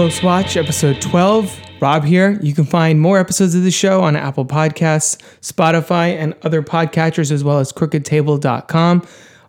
Close Watch, episode 12. Rob here. You can find more episodes of the show on Apple Podcasts, Spotify, and other podcatchers, as well as crookedtable.com.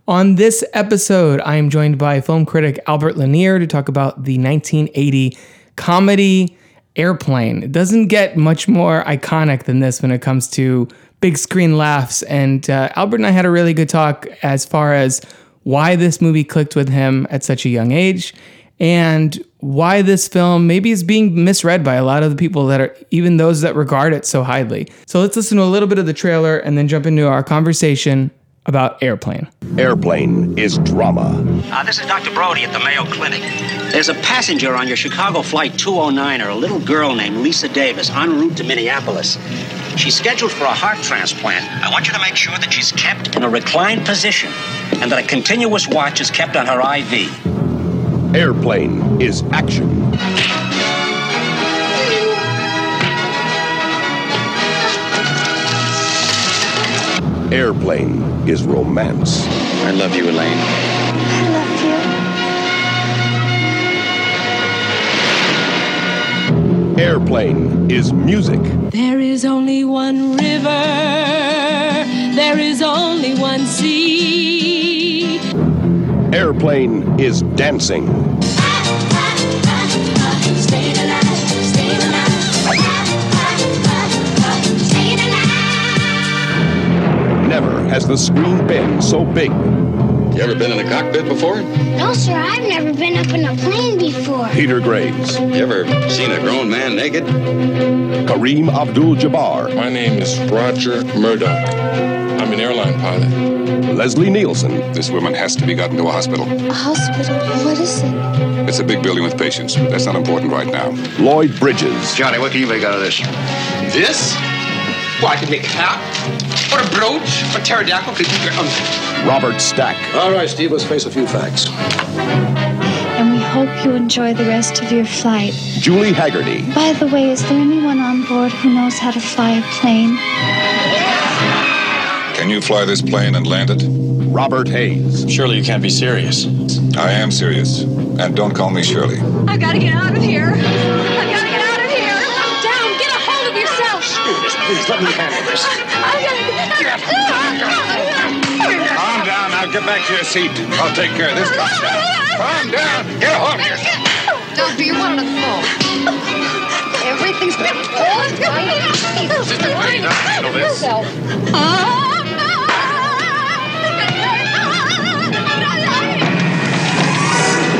On this episode, I am joined by film critic Albert Lanier to talk about the 1980 comedy Airplane. It doesn't get much more iconic than this when it comes to big screen laughs. And uh, Albert and I had a really good talk as far as why this movie clicked with him at such a young age and why this film maybe is being misread by a lot of the people that are even those that regard it so highly. So let's listen to a little bit of the trailer and then jump into our conversation about Airplane. Airplane is drama. Uh, this is Dr. Brody at the Mayo Clinic. There's a passenger on your Chicago Flight 209, or a little girl named Lisa Davis, en route to Minneapolis. She's scheduled for a heart transplant. I want you to make sure that she's kept in a reclined position and that a continuous watch is kept on her IV. Airplane is action. Airplane is romance. I love you, Elaine. I love you. Airplane is music. There is only one river, there is only one sea. Airplane is dancing. The screen been so big. You ever been in a cockpit before? No, sir, I've never been up in a plane before. Peter Graves, You ever seen a grown man naked? Kareem Abdul-Jabbar, My name is Roger Murdoch. I'm an airline pilot. Leslie Nielsen, This woman has to be gotten to a hospital. A hospital? What is it? It's a big building with patients. That's not important right now. Lloyd Bridges, Johnny, what can you make out of this? This? Well, I could make a hat, or a brooch, or pterodactyl. Could you, um, Robert Stack, All right, Steve, let's face a few facts. And we hope you enjoy the rest of your flight. Julie Hagerty, By the way, is there anyone on board who knows how to fly a plane? Can you fly this plane and land it? Robert Hays, Surely you can't be serious. I am serious. And don't call me Shirley. I've got to get out of here. I've Please, let me handle this. I've got to get Calm down. Now get back to your seat. I'll take care of this. Calm down. Calm down. Get a hold of yourself. Doctor, you wanted a phone. Everything's been told. Sister, please, I'll handle this.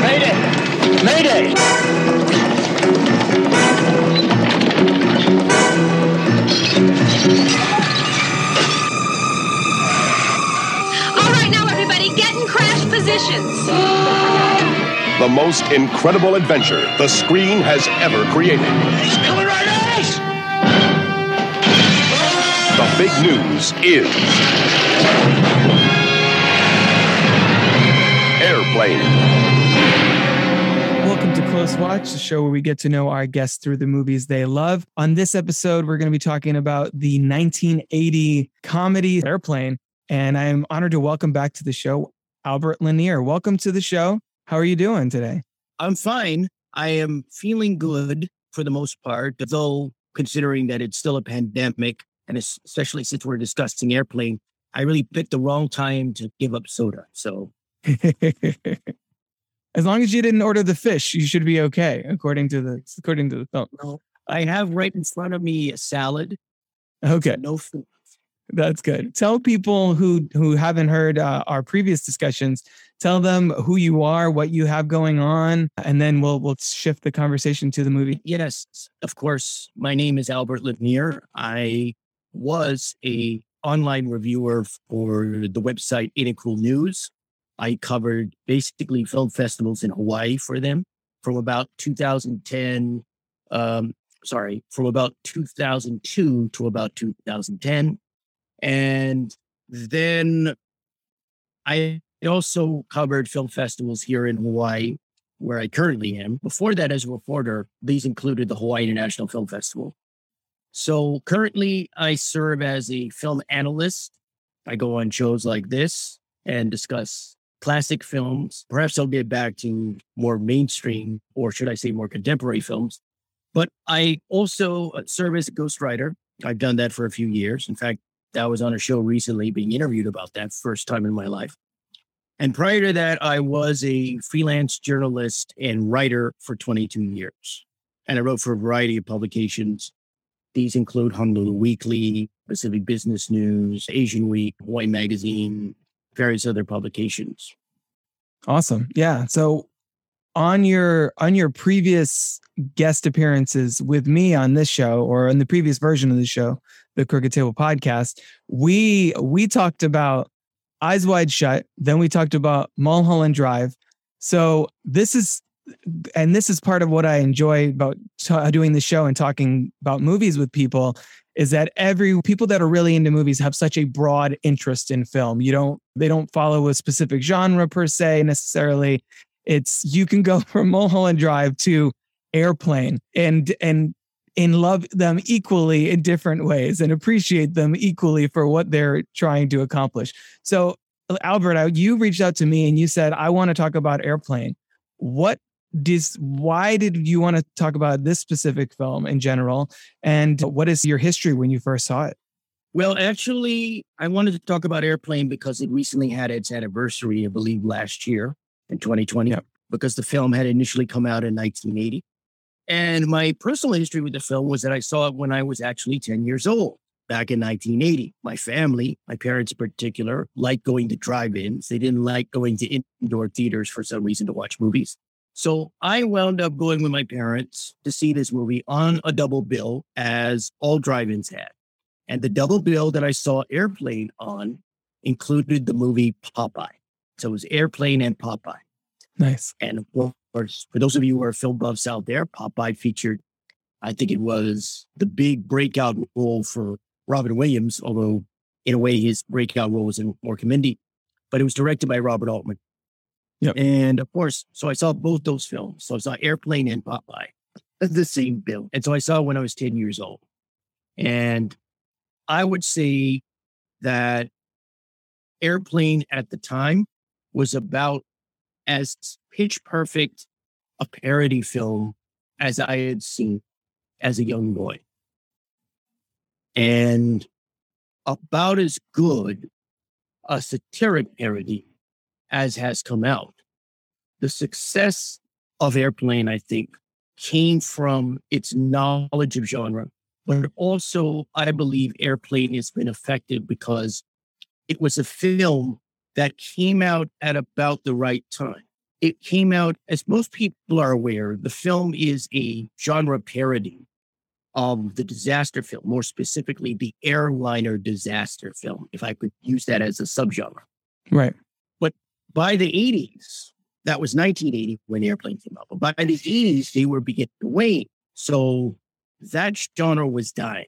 Mayday! Mayday! Positions. the most incredible adventure the screen has ever created. He's coming right at us! The big news is Airplane. Welcome to Close Watch, the show where we get to know our guests through the movies they love. On this episode, we're going to be talking about the 1980 comedy Airplane. And I am honored to welcome back to the show Albert Lanier. Welcome to the show. How are you doing today? I'm fine. I am feeling good for the most part, though considering that it's still a pandemic, and especially since we're discussing airplane, I really picked the wrong time to give up soda. So as long as you didn't order the fish, you should be okay, according to the according to the film. no, I have right in front of me a salad. Okay. No food. That's good. Tell people who who haven't heard uh, our previous discussions. Tell them who you are, what you have going on, and then we'll we'll shift the conversation to the movie. Yes, of course. My name is Albert Lanier. I was a online reviewer for the website Cool News. I covered basically film festivals in Hawaii for them from about 2010. Um, sorry, from about 2002 to about 2010, and then I also covered film festivals here in Hawaii where I currently am. Before that, as a reporter, these included the Hawaii International Film Festival. So currently, I serve as a film analyst. I go on shows like this and discuss classic films. Perhaps I'll get back to more mainstream, or should I say more contemporary films. But I also uh, serve as a ghostwriter. I've done that for a few years. In fact, I was on a show recently being interviewed about that first time in my life. And prior to that, I was a freelance journalist and writer for 22 years. And I wrote for a variety of publications. These include Honolulu Weekly, Pacific Business News, Asian Week, Hawaii Magazine, various other publications. Awesome. Yeah. So on your on your previous guest appearances with me on this show or in the previous version of the show, the Crooked Table podcast, we we talked about Eyes Wide Shut, then we talked about Mulholland Drive. So this is and this is part of what I enjoy about t- uh, doing the show and talking about movies with people is that every people that are really into movies have such a broad interest in film. You don't they don't follow a specific genre per se necessarily. It's you can go from Mulholland Drive to Airplane and and and love them equally in different ways and appreciate them equally for what they're trying to accomplish. So Albert, you reached out to me and you said I want to talk about Airplane. What does why did you want to talk about this specific film in general and what is your history when you first saw it well actually i wanted to talk about airplane because it recently had its anniversary i believe last year in 2020 yep. because the film had initially come out in 1980 and my personal history with the film was that i saw it when i was actually 10 years old back in 1980 my family my parents in particular liked going to drive-ins they didn't like going to indoor theaters for some reason to watch movies so I wound up going with my parents to see this movie on a double bill, as all drive ins had. And the double bill that I saw Airplane on included the movie Popeye. So it was Airplane and Popeye. Nice. And of course, for those of you who are film buffs out there, Popeye featured, I think it was the big breakout role for Robin Williams, although in a way his breakout role was in Mork and Mindy. But it was directed by Robert Altman. Yep. And of course, so I saw both those films. So I saw Airplane and Popeye, the same film. And so I saw when I was 10 years old. And I would say that Airplane at the time was about as pitch perfect a parody film as I had seen as a young boy. And about as good a satiric parody as has come out. The success of Airplane, I think, came from its knowledge of genre, but also, I believe, Airplane has been effective because it was a film that came out at about the right time. It came out, as most people are aware, the film is a genre parody of the disaster film, more specifically, the airliner disaster film, if I could use that as a subgenre. Right But by the 80s, that was 1980 when Airplane came out, but by the 80s, they were beginning to wane. So that genre was dying.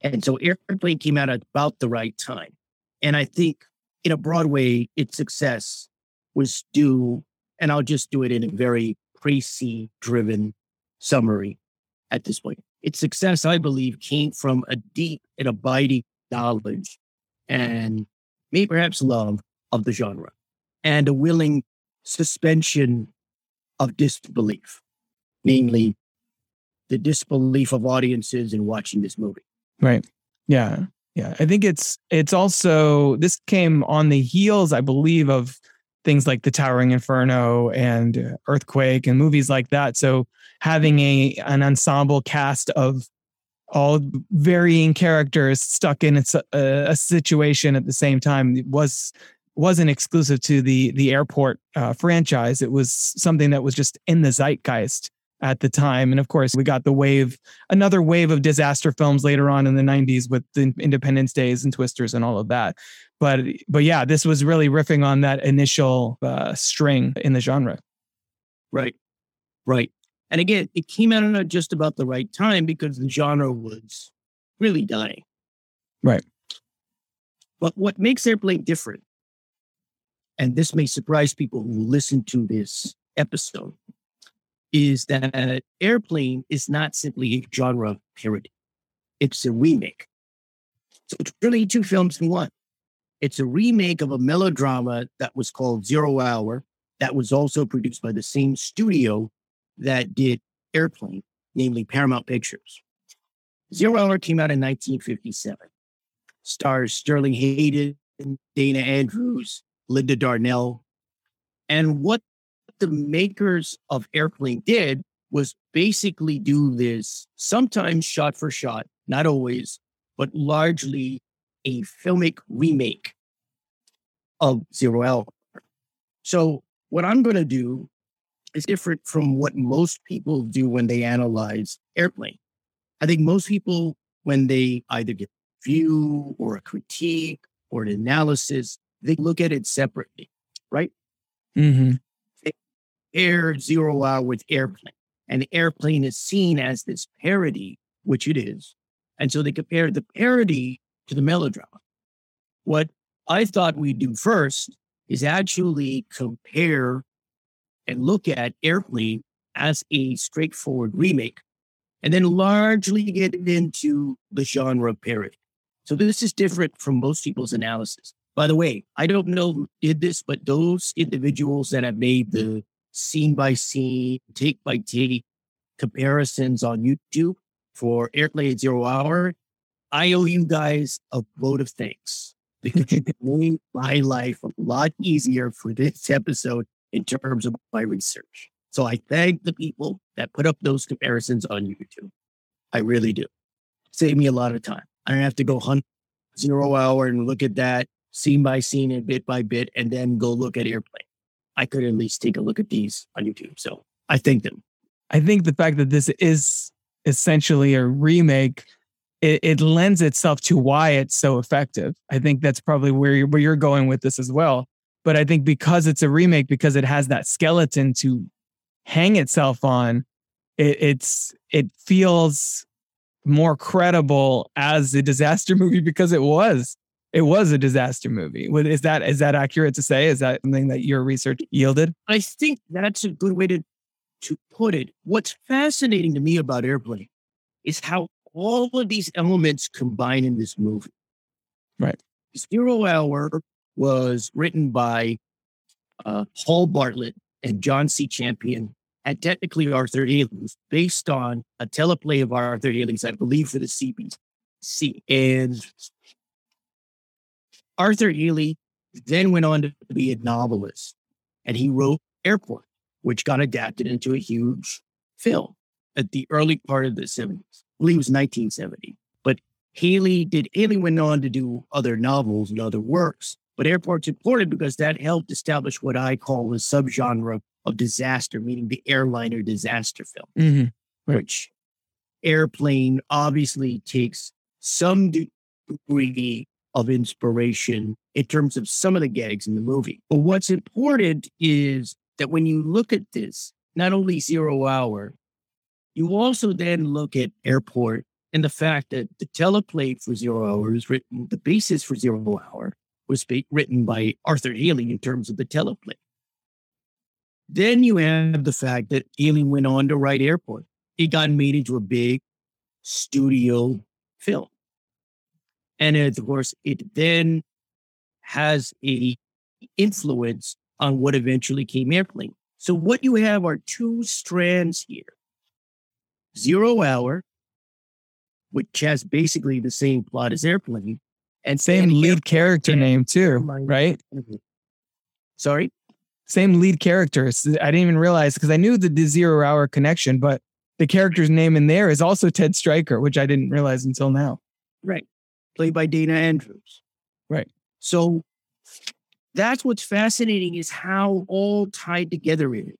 And so Airplane came out at about the right time. And I think in a Broadway, its success was due, and I'll just do it in a very précis driven summary at this point. Its success, I believe, came from a deep and abiding knowledge and maybe perhaps love of the genre and a willing suspension of disbelief, namely the disbelief of audiences in watching this movie. Right. Yeah. Yeah. I think it's it's also this came on the heels, I believe, of things like The Towering Inferno and Earthquake and movies like that. So having a an ensemble cast of all varying characters stuck in a, a, situation at the same time was wasn't exclusive to the the airport uh, franchise. It was something that was just in the zeitgeist at the time. And of course, we got the wave, another wave of disaster films later on in the 90s with the Independence Days and Twisters and all of that. But but yeah, this was really riffing on that initial uh, string in the genre. Right, right. And again, it came out at just about the right time because the genre was really dying. Right. But what makes Airplane different and this may surprise people who listen to this episode, is that Airplane is not simply a genre parody, it's a remake. So it's really two films in one. It's a remake of a melodrama that was called Zero Hour, that was also produced by the same studio that did Airplane, namely Paramount Pictures. Zero Hour came out in 1957. Stars Sterling Hayden, Dana Andrews, Linda Darnell. And what the makers of Airplane did was basically do this sometimes shot for shot, not always, but largely a filmic remake of Zero Hour. So, what I'm going to do is different from what most people do when they analyze Airplane. I think most people, when they either get a view or a critique or an analysis, they look at it separately, right? Mm-hmm. Air Zero Hour with Airplane. And the Airplane is seen as this parody, which it is. And so they compare the parody to the melodrama. What I thought we'd do first is actually compare and look at Airplane as a straightforward remake, and then largely get into the genre of parody. So this is different from most people's analysis. By the way, I don't know who did this, but those individuals that have made the scene by scene, take by take comparisons on YouTube for Airplane Zero Hour, I owe you guys a vote of thanks because you made my life a lot easier for this episode in terms of my research. So I thank the people that put up those comparisons on YouTube. I really do. Save me a lot of time. I don't have to go hunt zero hour and look at that scene by scene and bit by bit and then go look at airplane. I could at least take a look at these on YouTube. So I thank them. I think the fact that this is essentially a remake, it, it lends itself to why it's so effective. I think that's probably where you're, where you're going with this as well. But I think because it's a remake, because it has that skeleton to hang itself on, it, it's it feels more credible as a disaster movie because it was it was a disaster movie. Is that is that accurate to say? Is that something that your research yielded? I think that's a good way to to put it. What's fascinating to me about Airplane is how all of these elements combine in this movie. Right. Zero Hour was written by uh, Hall Bartlett and John C. Champion, and technically Arthur Hailey, based on a teleplay of Arthur Hailey's, I believe, for the CBC. And Arthur Hailey then went on to be a novelist, and he wrote Airport, which got adapted into a huge film at the early part of the 70s. I believe it was 1970. But Hailey did Hailey went on to do other novels and other works. But Airport's important because that helped establish what I call the subgenre of disaster, meaning the airliner disaster film, mm-hmm. right. which Airplane obviously takes some degree of inspiration in terms of some of the gags in the movie. But what's important is that when you look at this, not only Zero Hour, you also then look at Airport and the fact that the teleplay for Zero Hour is written, the basis for Zero Hour was written by Arthur Hailey in terms of the teleplay. Then you have the fact that Hailey went on to write Airport. It got made into a big studio film. And of course, it then has a influence on what eventually came Airplane. So what you have are two strands here. Zero Hour, which has basically the same plot as Airplane, and same lead character name too, right? Mm-hmm. Sorry, same lead characters. I didn't even realize because I knew the, the zero hour connection, but the character's name in there is also Ted Striker, which I didn't realize until now. Right, played by Dana Andrews. Right. So that's what's fascinating is how all tied together it is.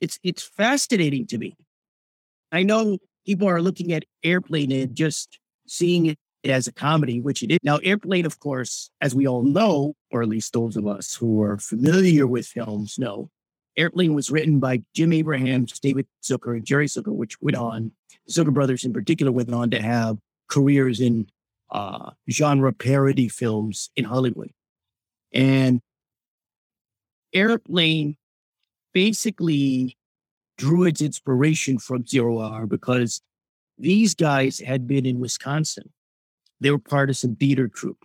It's it's fascinating to me. I know people are looking at Airplane and just seeing it as a comedy, which it is. Now, Airplane, of course, as we all know, or at least those of us who are familiar with films know, Airplane was written by Jim Abrahams, David Zucker, and Jerry Zucker, which went on, Zucker brothers in particular, went on to have careers in uh, genre parody films in Hollywood. And Airplane basically drew its inspiration from Zero Hour because these guys had been in Wisconsin they were part of some theater troupe.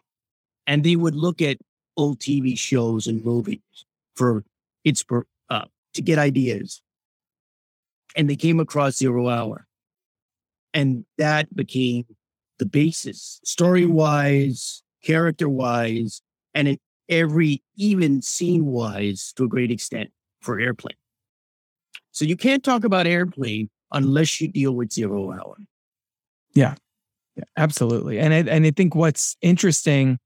and they would look at old TV shows and movies for inspir- uh, to get ideas. And they came across Zero Hour. And that became the basis, story wise, character wise, and in every, even scene wise, to a great extent, for Airplane. So you can't talk about Airplane unless you deal with Zero Hour. Yeah, yeah absolutely. And I, and I think what's interesting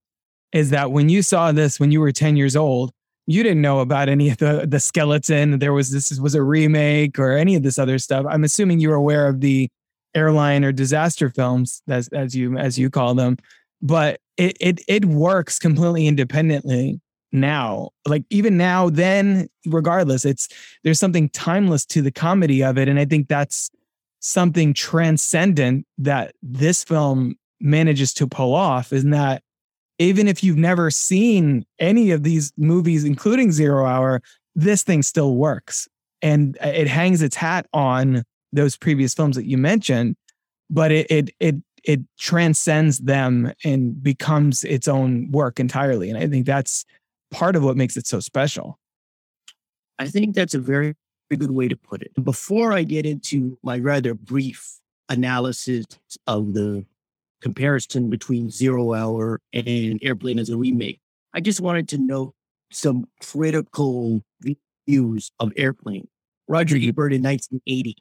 is that when you saw this when you were 10 years old, you didn't know about any of the the skeleton. There was this was a remake or any of this other stuff. I'm assuming you were aware of the airline or disaster films as as you as you call them, but it it it works completely independently now. Like even now, then regardless, it's there's something timeless to the comedy of it, and I think that's something transcendent that this film manages to pull off. Is that even if you've never seen any of these movies, including Zero Hour, this thing still works. And it hangs its hat on those previous films that you mentioned, but it it it it transcends them and becomes its own work entirely. And I think that's part of what makes it so special. I think that's a very, very good way to put it. Before I get into my rather brief analysis of the comparison between Zero Hour and Airplane as a remake. I just wanted to note some critical views of Airplane. Roger Ebert in 1980,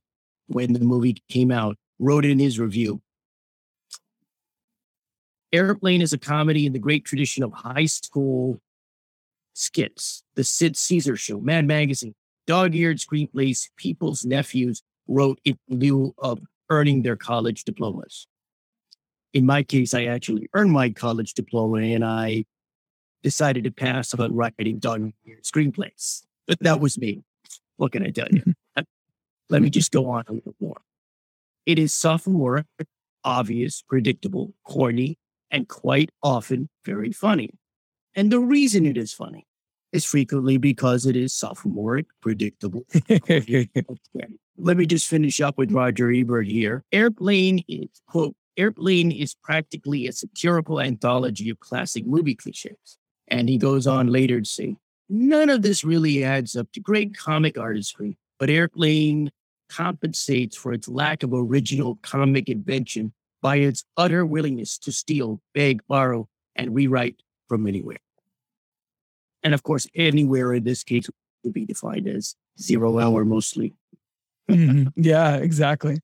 when the movie came out, wrote in his review Airplane is a comedy in the great tradition of high school skits, The Sid Caesar Show, Mad Magazine, dog eared screenplays people's nephews wrote in lieu of earning their college diplomas in my case, I actually earned my college diploma and I decided to pass on writing done screenplays. But that was me. What can I tell you? Let me just go on a little more. It is sophomoric, obvious, predictable, corny, and quite often very funny. And the reason it is funny is frequently because it is sophomoric, predictable. Let me just finish up with Roger Ebert here. Airplane is, quote, Airplane is practically a satirical anthology of classic movie cliches. And he goes on later to say, none of this really adds up to great comic artistry, but Airplane compensates for its lack of original comic invention by its utter willingness to steal, beg, borrow, and rewrite from anywhere. And of course, anywhere in this case would be defined as zero hour mostly. mm-hmm. Yeah, exactly.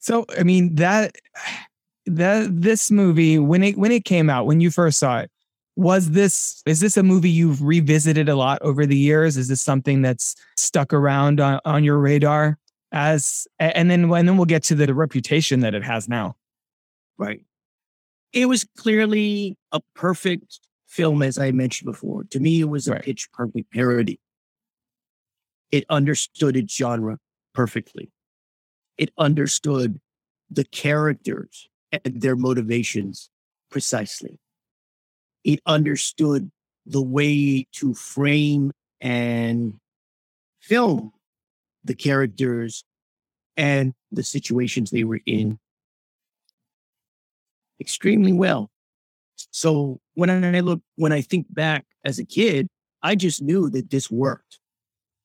So I mean that that this movie when it when it came out when you first saw it was this is this a movie you've revisited a lot over the years? Is this something that's stuck around on, on your radar as and then and then we'll get to the reputation that it has now. Right. It was clearly a perfect film as i mentioned before. To me it was a right. pitch perfect parody. It understood its genre perfectly. It understood the characters and their motivations precisely. It understood the way to frame and film the characters and the situations they were in extremely well. So when I look, when I think back as a kid, I just knew that this worked.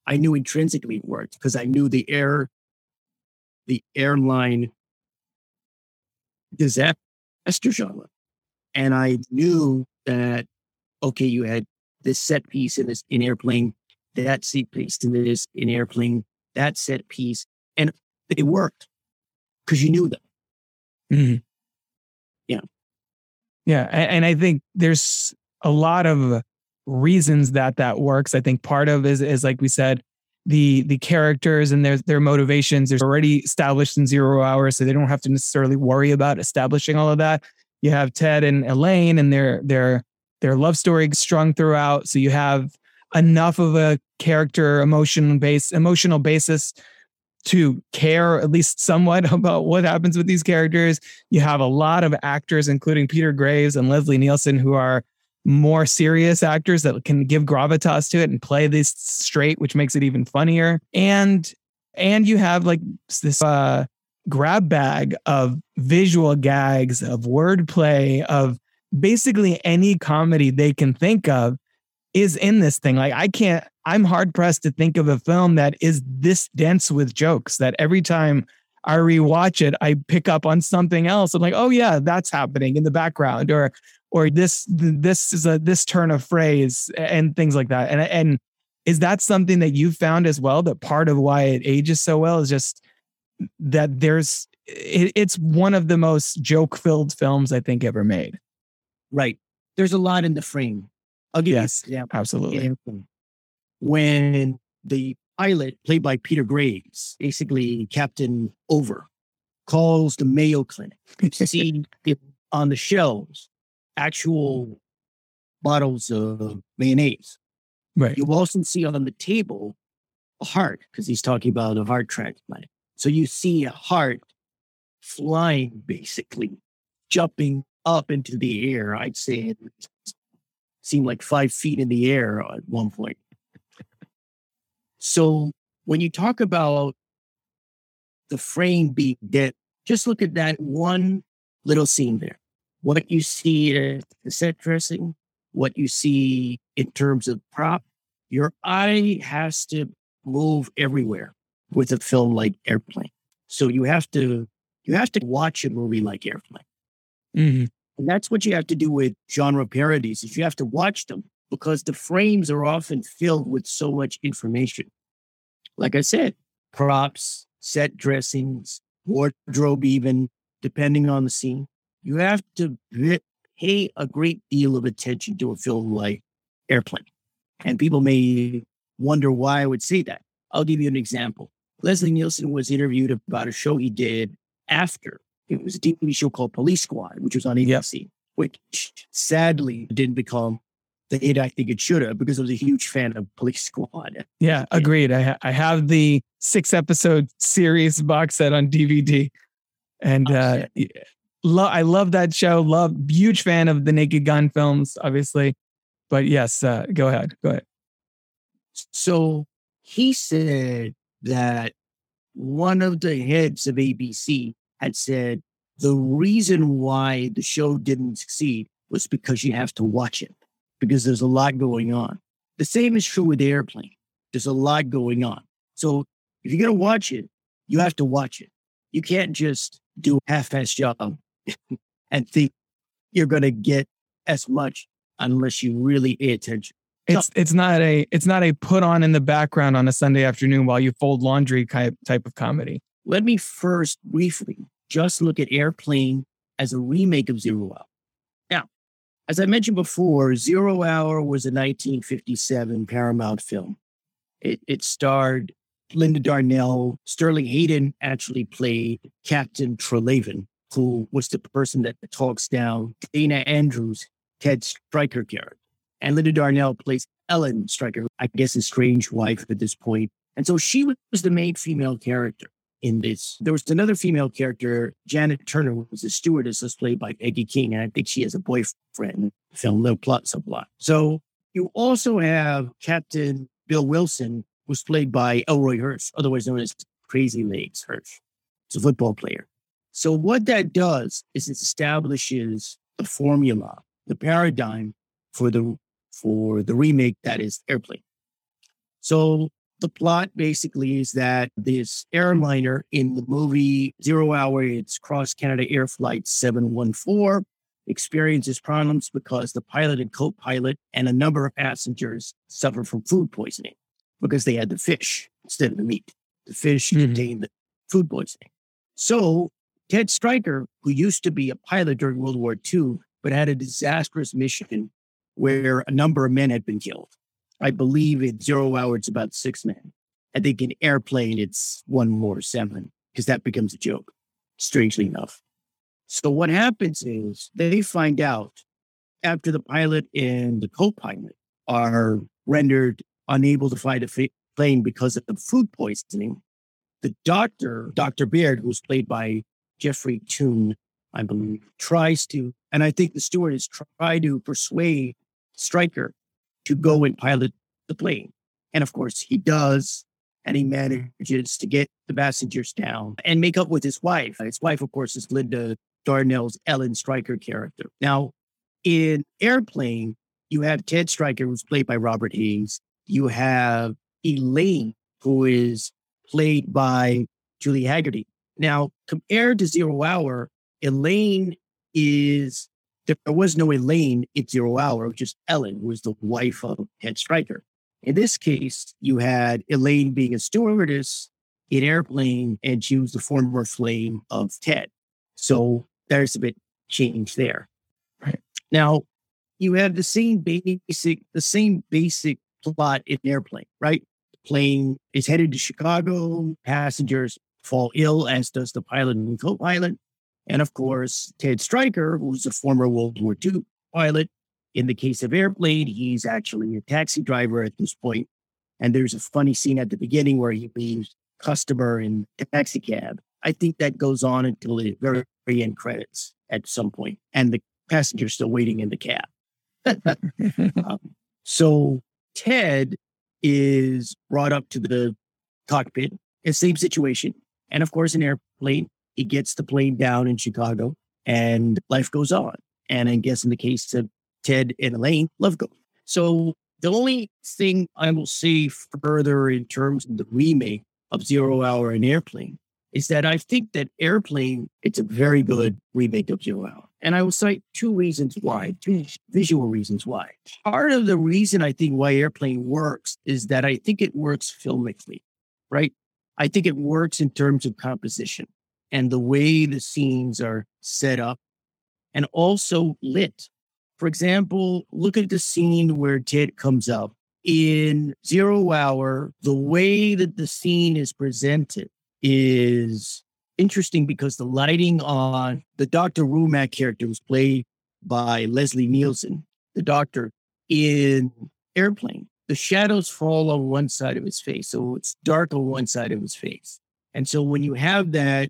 I knew intrinsically it worked because I knew the air the airline disaster genre. And I knew that, okay, you had this set piece in this in airplane, that set piece in this in airplane, that set piece. And it worked because you knew them. Mm-hmm. Yeah. Yeah. And, and I think there's a lot of reasons that that works. I think part of is, is like we said, the the characters and their their motivations are already established in zero hours so they don't have to necessarily worry about establishing all of that you have ted and elaine and their their their love story strung throughout so you have enough of a character emotion base emotional basis to care at least somewhat about what happens with these characters you have a lot of actors including peter graves and leslie nielsen who are more serious actors that can give gravitas to it and play this straight, which makes it even funnier. And and you have like this uh, grab bag of visual gags, of wordplay, of basically any comedy they can think of is in this thing. Like I can't, I'm hard pressed to think of a film that is this dense with jokes that every time I rewatch it, I pick up on something else. I'm like, oh yeah, that's happening in the background, or or this this is a this turn of phrase and things like that. And and is that something that you found as well? That part of why it ages so well is just that there's it, it's one of the most joke filled films I think ever made. Right. There's a lot in the frame. I'll give yes, you an. Absolutely. When the pilot, played by Peter Graves, basically Captain Oveur, calls the Mayo Clinic to see if on the shelves actual bottles of mayonnaise. Right. You also see on the table a heart because he's talking about a heart transplant. So you see a heart flying, basically jumping up into the air. I'd say it seemed like five feet in the air at one point. So when you talk about the frame being dead, just look at that one little scene there. What you see at the set dressing, what you see in terms of prop, your eye has to move everywhere with a film like Airplane. So you have to you have to watch a movie like Airplane. Mm-hmm. And that's what you have to do with genre parodies is you have to watch them because the frames are often filled with so much information. Like I said, props, set dressings, wardrobe, even depending on the scene. You have to pay a great deal of attention to a film like Airplane. And people may wonder why I would say that. I'll give you an example. Leslie Nielsen was interviewed about a show he did after it was a TV show called Police Squad, which was on ABC, yep. which sadly didn't become the hit I think it should have because I was a huge fan of Police Squad. Yeah, agreed. I, ha- I have the six episode series box set on DVD. And uh, lo- I love that show. Love, huge fan of the Naked Gun films, obviously. But yes, uh, go ahead. Go ahead. So he said that one of the heads of ABC had said the reason why the show didn't succeed was because you have to watch it because there's a lot going on. The same is true with the airplane. There's a lot going on. So if you're going to watch it, you have to watch it. You can't just do a half-ass job and think you're going to get as much unless you really pay attention. It's it's not a it's not a put on in the background on a Sunday afternoon while you fold laundry type type of comedy. Let me first briefly just look at Airplane as a remake of Zero Hour. Now, as I mentioned before, Zero Hour was a 1957 Paramount film. It, it starred Linda Darnell. Sterling Hayden actually played Captain Treleaven, who was the person that talks down Dana Andrews, Ted Stryker character. And Linda Darnell plays Ellen Stryker, I guess his strange wife at this point. And so she was the main female character in this. There was another female character, Janet Turner, who was a stewardess, was played by Peggy King, and I think she has a boyfriend. Film no plot subplot. So you also have Captain Bill Wilson, who's played by Elroy Hirsch, otherwise known as Crazy Legs Hirsch. It's a football player. So what that does is it establishes the formula, the paradigm for the for the remake that is Airplane. So the plot basically is that this airliner in the movie Zero Hour, it's Cross Canada Air Flight 714, experiences problems because the pilot and co pilot and a number of passengers suffer from food poisoning because they had the fish instead of the meat. The fish mm-hmm. contained the food poisoning. So Ted Stryker, who used to be a pilot during World War II, but had a disastrous mission where a number of men had been killed. I mm-hmm. believe in zero hour, it's about six men. I think in airplane, it's one more seven because that becomes a joke, strangely enough. So what happens is they find out after the pilot and the co-pilot are rendered unable to fly the plane because of the food poisoning. The doctor, Dr. Beard, who's played by Geoffrey Toone, I believe, tries to, and I think the steward is try to persuade Stryker to go and pilot the plane. And of course, he does. And he manages to get the passengers down and make up with his wife. His wife, of course, is Linda Darnell's Ellen Stryker character. Now, in Airplane, you have Ted Stryker, who's played by Robert Hays. You have Elaine, who is played by Julie Hagerty. Now, compared to Zero Hour, Elaine is there was no Elaine in Zero Hour, just Ellen, who was the wife of Ted Stryker. In this case, you had Elaine being a stewardess in Airplane, and she was the former flame of Ted. So there's a bit change there. Right. Now, you have the same basic, the same basic plot in Airplane, right? The plane is headed to Chicago. Passengers fall ill, as does the pilot and co-pilot. And of course, Ted Stryker, who's a former World War II pilot. In the case of Airplane, he's actually a taxi driver at this point. And there's a funny scene at the beginning where he leaves customer in taxi cab. I think that goes on until the very, very end credits at some point, and the passenger's still waiting in the cab. um, so Ted is brought up to the cockpit, the same situation. And of course, an airplane, he gets the plane down in Chicago and life goes on. And I guess in the case of Ted and Elaine, love goes. So the only thing I will say further in terms of the remake of Zero Hour and Airplane is that I think that Airplane, it's a very good remake of Zero Hour. And I will cite two reasons why, two visual reasons why. Part of the reason I think why Airplane works is that I think it works filmically, right? I think it works in terms of composition and the way the scenes are set up and also lit. For example, look at the scene where Ted comes up in Zero Hour. The way that the scene is presented is interesting because the lighting on the Dr. Rumack character was played by Leslie Nielsen, the doctor in Airplane. The shadows fall on one side of his face. So it's dark on one side of his face. And so when you have that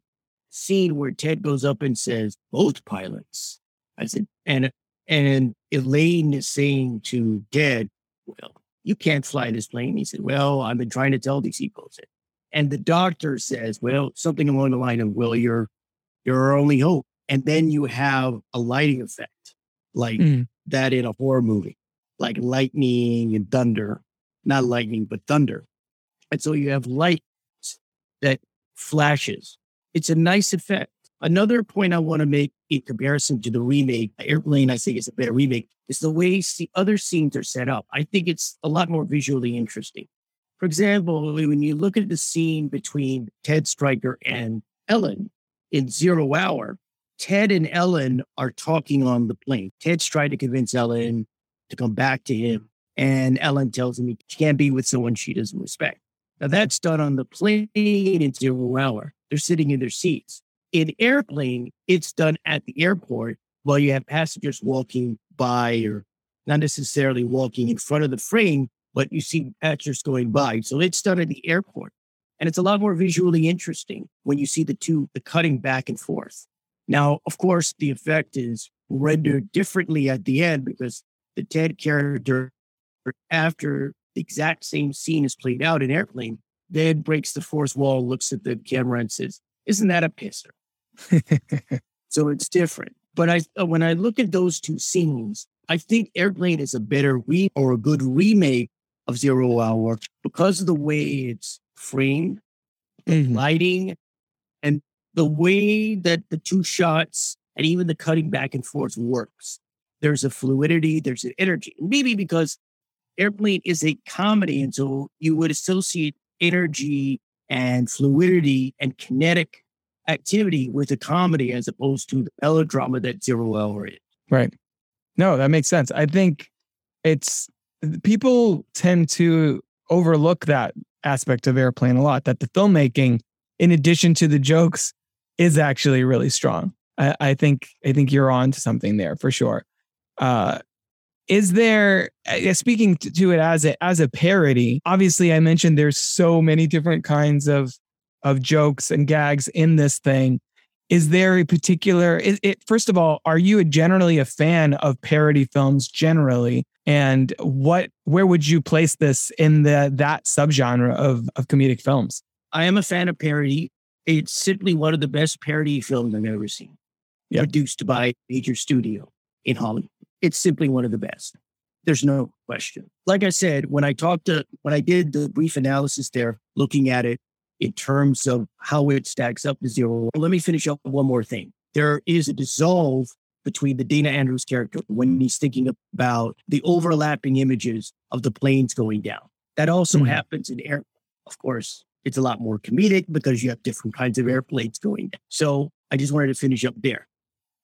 scene where Ted goes up and says, both pilots, I said, and and Elaine is saying to Ted, well, you can't fly this plane. He said, well, I've been trying to tell these people. Said, and the doctor says, well, something along the line of, well, you're, you're our only hope. And then you have a lighting effect like mm. that in a horror movie, like lightning and thunder, not lightning, but thunder. And so you have light that flashes. It's a nice effect. Another point I want to make in comparison to the remake, Airplane, I think is a better remake, is the way the other scenes are set up. I think it's a lot more visually interesting. For example, when you look at the scene between Ted Stryker and Ellen in Zero Hour, Ted and Ellen are talking on the plane. Ted's trying to convince Ellen to come back to him, and Ellen tells him she can't be with someone she doesn't respect. Now that's done on the plane in Zero Hour. They're sitting in their seats. In airplane, it's done at the airport while you have passengers walking by or not necessarily walking in front of the frame, but you see passengers going by. So it's done at the airport. And it's a lot more visually interesting when you see the two, the cutting back and forth. Now, of course, the effect is rendered differently at the end because the Ted character, after the exact same scene is played out in airplane, then breaks the fourth wall, looks at the camera and says, Isn't that a pisser? so it's different. But I, when I look at those two scenes, I think Airplane is a better re or a good remake of Zero Hour because of the way it's framed, mm-hmm. lighting, and the way that the two shots and even the cutting back and forth works. There's a fluidity, there's an energy. Maybe because Airplane is a comedy, and so you would associate energy and fluidity and kinetic activity with a comedy as opposed to the melodrama that Zero Hour is. Right. No, that makes sense. I think it's people tend to overlook that aspect of airplane a lot that the filmmaking in addition to the jokes is actually really strong i, I think i think you're on to something there for sure uh, is there uh, speaking to, it as a as a parody obviously i mentioned there's so many different kinds of of jokes and gags in this thing. Is there a particular is it first of all are you generally a fan of parody films generally? And what where would you place this in the that subgenre of of comedic films? I am a fan of parody. It's simply one of the best parody films i've ever seen. Yep. produced by a major studio in hollywood it's simply one of the best. There's no question. Like I said, when I talked to, when I did the brief analysis there, looking at it in terms of how it stacks up to zero, let me finish up one more thing. There is a dissolve between the Dana Andrews character when he's thinking about the overlapping images of the planes going down. That also mm-hmm. happens in air. Of course, it's a lot more comedic because you have different kinds of airplanes going down. So I just wanted to finish up there.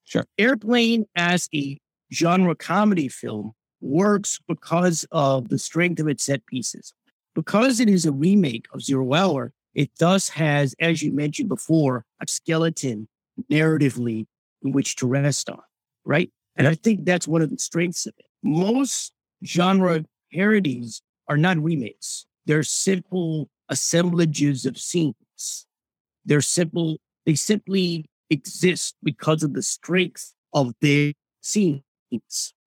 Sure. Airplane as a genre comedy film works because of the strength of its set pieces. Because it is a remake of Zero Hour, it thus has, as you mentioned before, a skeleton narratively in which to rest on, right? And I think that's one of the strengths of it. Most genre parodies are not remakes. They're simple assemblages of scenes. They're simple, they simply exist because of the strength of their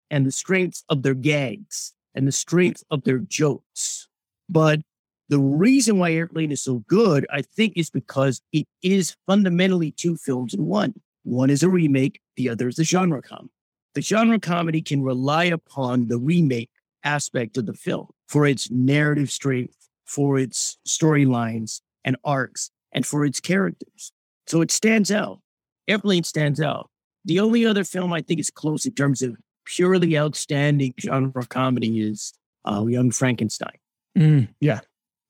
and the strength of their gags and the strength of their jokes. But the reason why Airplane is so good, I think, is because it is fundamentally two films in one. One is a remake, the other is a genre comedy. The genre comedy can rely upon the remake aspect of the film for its narrative strength, for its storylines and arcs, and for its characters. So it stands out. Airplane stands out. The only other film I think is close in terms of purely outstanding genre comedy is uh, Young Frankenstein. Mm, yeah.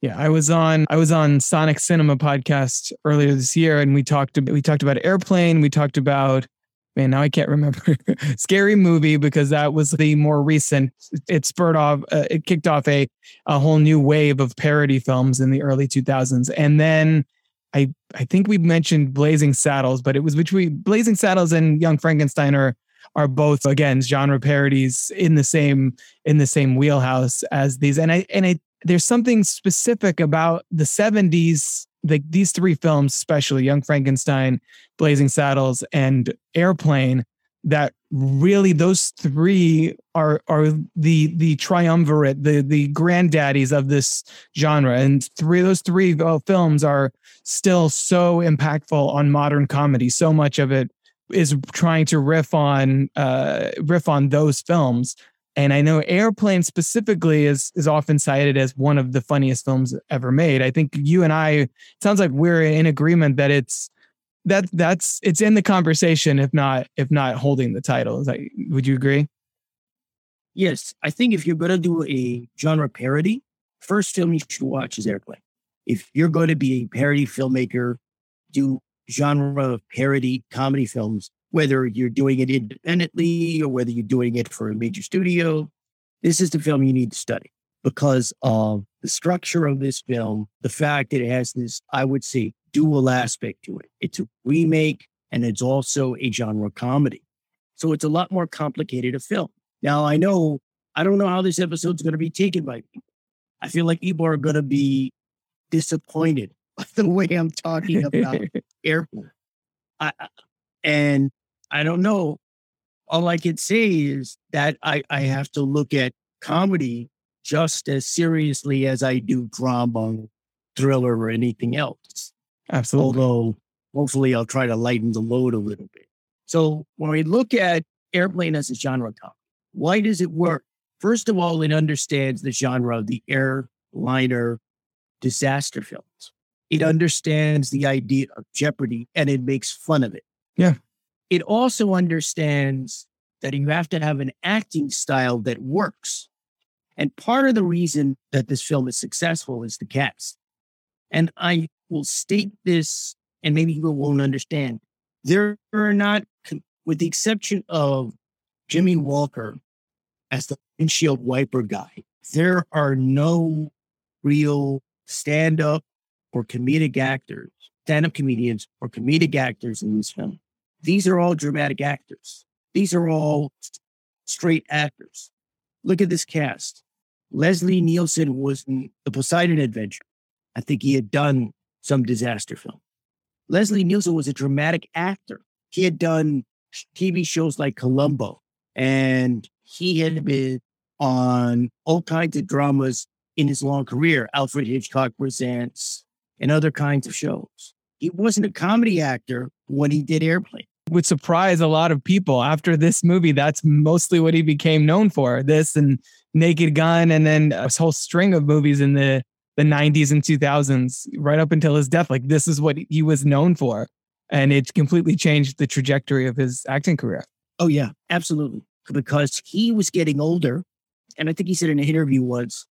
Yeah, I was on I was on Sonic Cinema podcast earlier this year, and we talked we talked about Airplane. We talked about man, now I can't remember Scary Movie because that was the more recent. It spurred off, uh, it kicked off a a whole new wave of parody films in the early 2000s, and then I I think we mentioned Blazing Saddles, but it was between Blazing Saddles and Young Frankenstein are are both again genre parodies in the same in the same wheelhouse as these. And i and i there's something specific about the 70s like these three films especially young frankenstein blazing saddles and airplane that really those three are are the the triumvirate the the granddaddies of this genre and three those three uh, films are still so impactful on modern comedy so much of it is trying to riff on uh, riff on those films. And I know Airplane specifically is is often cited as one of the funniest films ever made. I think you and I sounds like we're in agreement that it's that that's it's in the conversation, if not if not holding the title. Is that, would you agree? Yes, I think if you're going to do a genre parody, first film you should watch is Airplane. If you're going to be a parody filmmaker, do genre parody comedy films, whether you're doing it independently or whether you're doing it for a major studio. This is the film you need to study because of the structure of this film, the fact that it has this, I would say, dual aspect to it. It's a remake and it's also a genre comedy. So it's a lot more complicated a film. Now, I know, I don't know how this episode's going to be taken by people. I feel like people are going to be disappointed by the way I'm talking about airport. I, and I don't know. All I can say is that I, I have to look at comedy just as seriously as I do drama, thriller, or anything else. Absolutely. Although hopefully I'll try to lighten the load a little bit. So when we look at airplane as a genre comedy, why does it work? First of all, it understands the genre of the airliner disaster films. It understands the idea of jeopardy and it makes fun of it. Yeah. It also understands that you have to have an acting style that works. And part of the reason that this film is successful is the cast. And I will state this, and maybe people won't understand. There are not, with the exception of Jimmie Walker as the windshield wiper guy, there are no real stand up or comedic actors, stand up comedians or comedic actors in this film. These are all dramatic actors. These are all straight actors. Look at this cast. Leslie Nielsen was in The Poseidon Adventure. I think he had done some disaster film. Leslie Nielsen was a dramatic actor. He had done TV shows like Columbo, and he had been on all kinds of dramas in his long career. Alfred Hitchcock Presents, and other kinds of shows. He wasn't a comedy actor when he did Airplane. Would surprise a lot of people. After this movie, that's mostly what he became known for. This and Naked Gun, and then a whole string of movies in the the 90s and 2000s, right up until his death. Like this is what he was known for, and it completely changed the trajectory of his acting career. Oh yeah, absolutely. Because he was getting older, and I think he said in an interview once,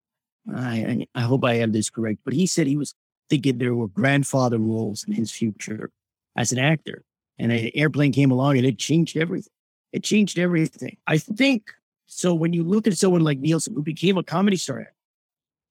I I hope I have this correct, but he said he was thinking there were grandfather roles in his future as an actor. And an airplane came along and it changed everything. It changed everything. I think so. When you look at someone like Nielsen, who became a comedy star,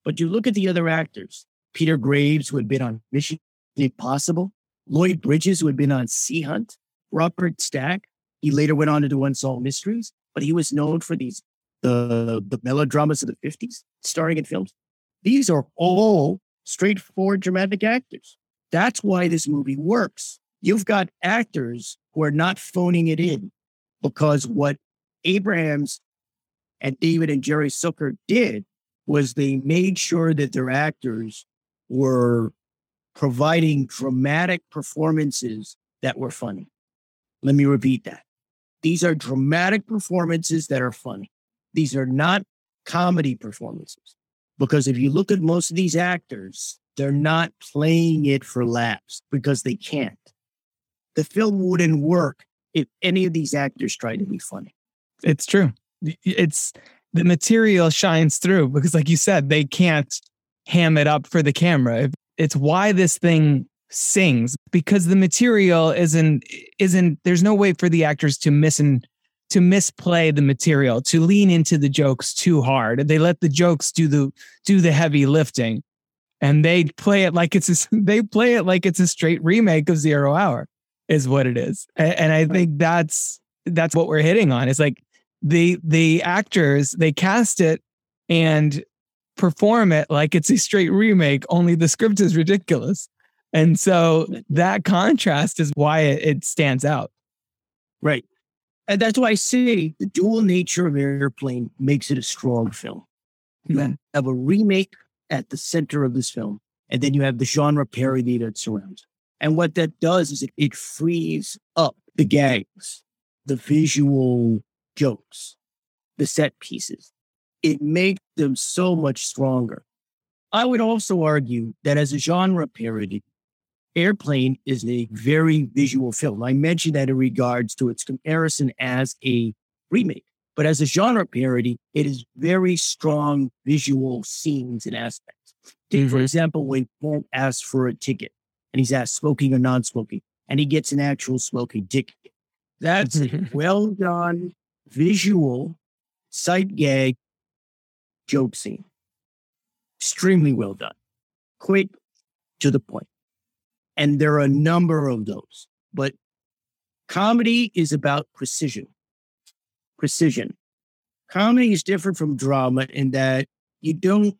but you look at the other actors, Peter Graves, who had been on Mission Impossible, Lloyd Bridges, who had been on Sea Hunt, Robert Stack. He later went on to do Unsolved Mysteries, but he was known for these the the melodramas of the 50s, starring in films. These are all straightforward dramatic actors. That's why this movie works. You've got actors who are not phoning it in because what Abrahams and David and Jerry Zucker did was they made sure that their actors were providing dramatic performances that were funny. Let me repeat that. These are dramatic performances that are funny. These are not comedy performances. Because if you look at most of these actors, they're not playing it for laughs because they can't. The film wouldn't work if any of these actors tried to be funny. It's true. It's the material shines through because, like you said, they can't ham it up for the camera. It's why this thing sings because the material isn't isn't there's no way for the actors to miss and to misplay the material to lean into the jokes too hard they let the jokes do the do the heavy lifting and they play it like it's a, they play it like it's a straight remake of zero hour is what it is and, and i think that's that's what we're hitting on it's like the the actors they cast it and perform it like it's a straight remake only the script is ridiculous and so that contrast is why it, it stands out. Right. And that's why I say the dual nature of Airplane makes it a strong film. You mm-hmm. have a remake at the center of this film, and then you have the genre parody that surrounds. And what that does is it, it frees up the gags, the visual jokes, the set pieces. It makes them so much stronger. I would also argue that as a genre parody, Airplane is a very visual film. I mentioned that in regards to its comparison as a remake, but as a genre parody, it is very strong visual scenes and aspects. Take, for mm-hmm. example, when Paul asks for a ticket and he's asked smoking or non smoking, and he gets an actual smoking ticket. That's a well done visual sight gag joke scene. Extremely well done. Quick to the point. And there are a number of those. But comedy is about precision. Precision. Comedy is different from drama in that you don't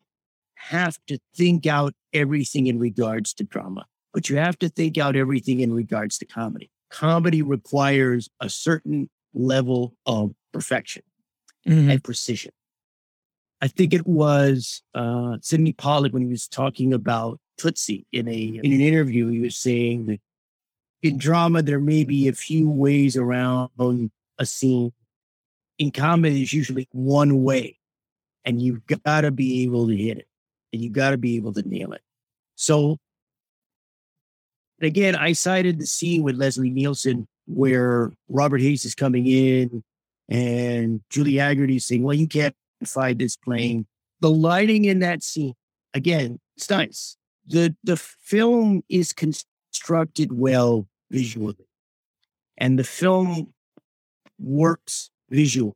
have to think out everything in regards to drama, but you have to think out everything in regards to comedy. Comedy requires a certain level of perfection mm-hmm. and precision. I think it was uh, Sydney Pollack when he was talking about Tootsie in a in an interview. He was saying that in drama there may be a few ways around a scene. In comedy, there's usually one way, and you've got to be able to hit it, and you've got to be able to nail it. So, again, I cited the scene with Leslie Nielsen where Robert Hays is coming in, and Julie Hagerty is saying, "Well, you can't find this plane." The lighting in that scene, again, it's nice the the film is constructed well visually, and the film works visual.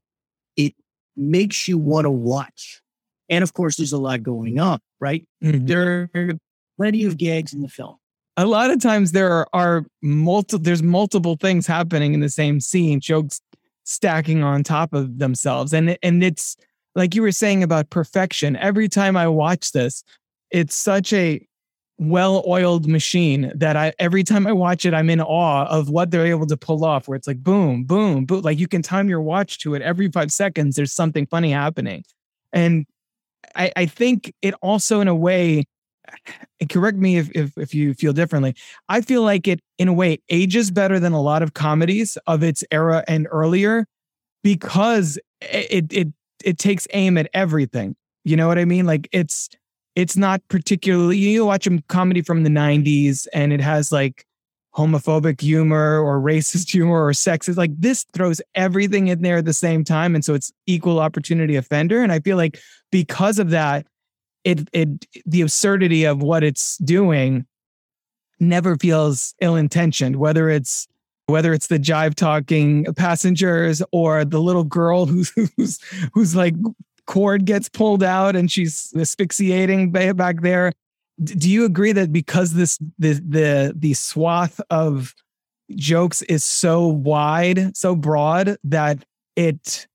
It makes you want to watch, and of course, there's a lot going on. Right, mm-hmm. there are plenty of gags in the film. A lot of times there are, are multiple. There's multiple things happening in the same scene. Jokes stacking on top of themselves, and and it's like you were saying about perfection. Every time I watch this, it's such a well-oiled machine that I every time I watch it, I'm in awe of what they're able to pull off. Where it's like boom, boom, boom. Like you can time your watch to it every five seconds. There's something funny happening, and I, I think it also, in a way, correct me if, if if you feel differently. I feel like it in a way ages better than a lot of comedies of its era and earlier because it it it takes aim at everything. You know what I mean? Like it's it's not particularly you watch a comedy from the 90s and it has like homophobic humor or racist humor or sexist like this throws everything in there at the same time and so it's equal opportunity offender and i feel like because of that it it the absurdity of what it's doing never feels ill-intentioned whether it's whether it's the jive talking passengers or the little girl who's who's who's like cord gets pulled out and she's asphyxiating back there. Do you agree that because this the the the swath of jokes is so wide, so broad that it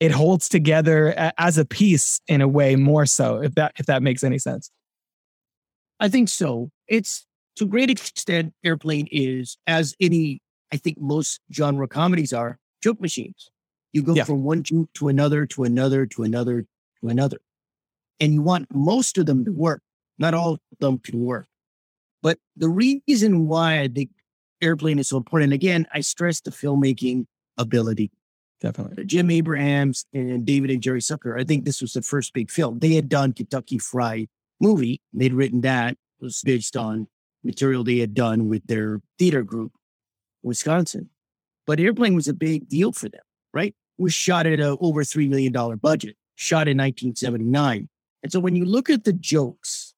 it holds together as a piece in a way more so if that if that makes any sense. I think so. It's to a great extent Airplane is as any I think most genre comedies are joke machines. You go yeah. from one joke to another, to another, to another, to another. And you want most of them to work. Not all of them can work. But the reason why I think Airplane is so important, again, I stress the filmmaking ability. Definitely. Jim Abrahams and David and Jerry Zucker. I think this was the first big film. They had done Kentucky Fried movie. They'd written that. It was based on material they had done with their theater group, Wisconsin. But Airplane was a big deal for them right? Was shot at a over $3 million budget, shot in 1979. And so when you look at the jokes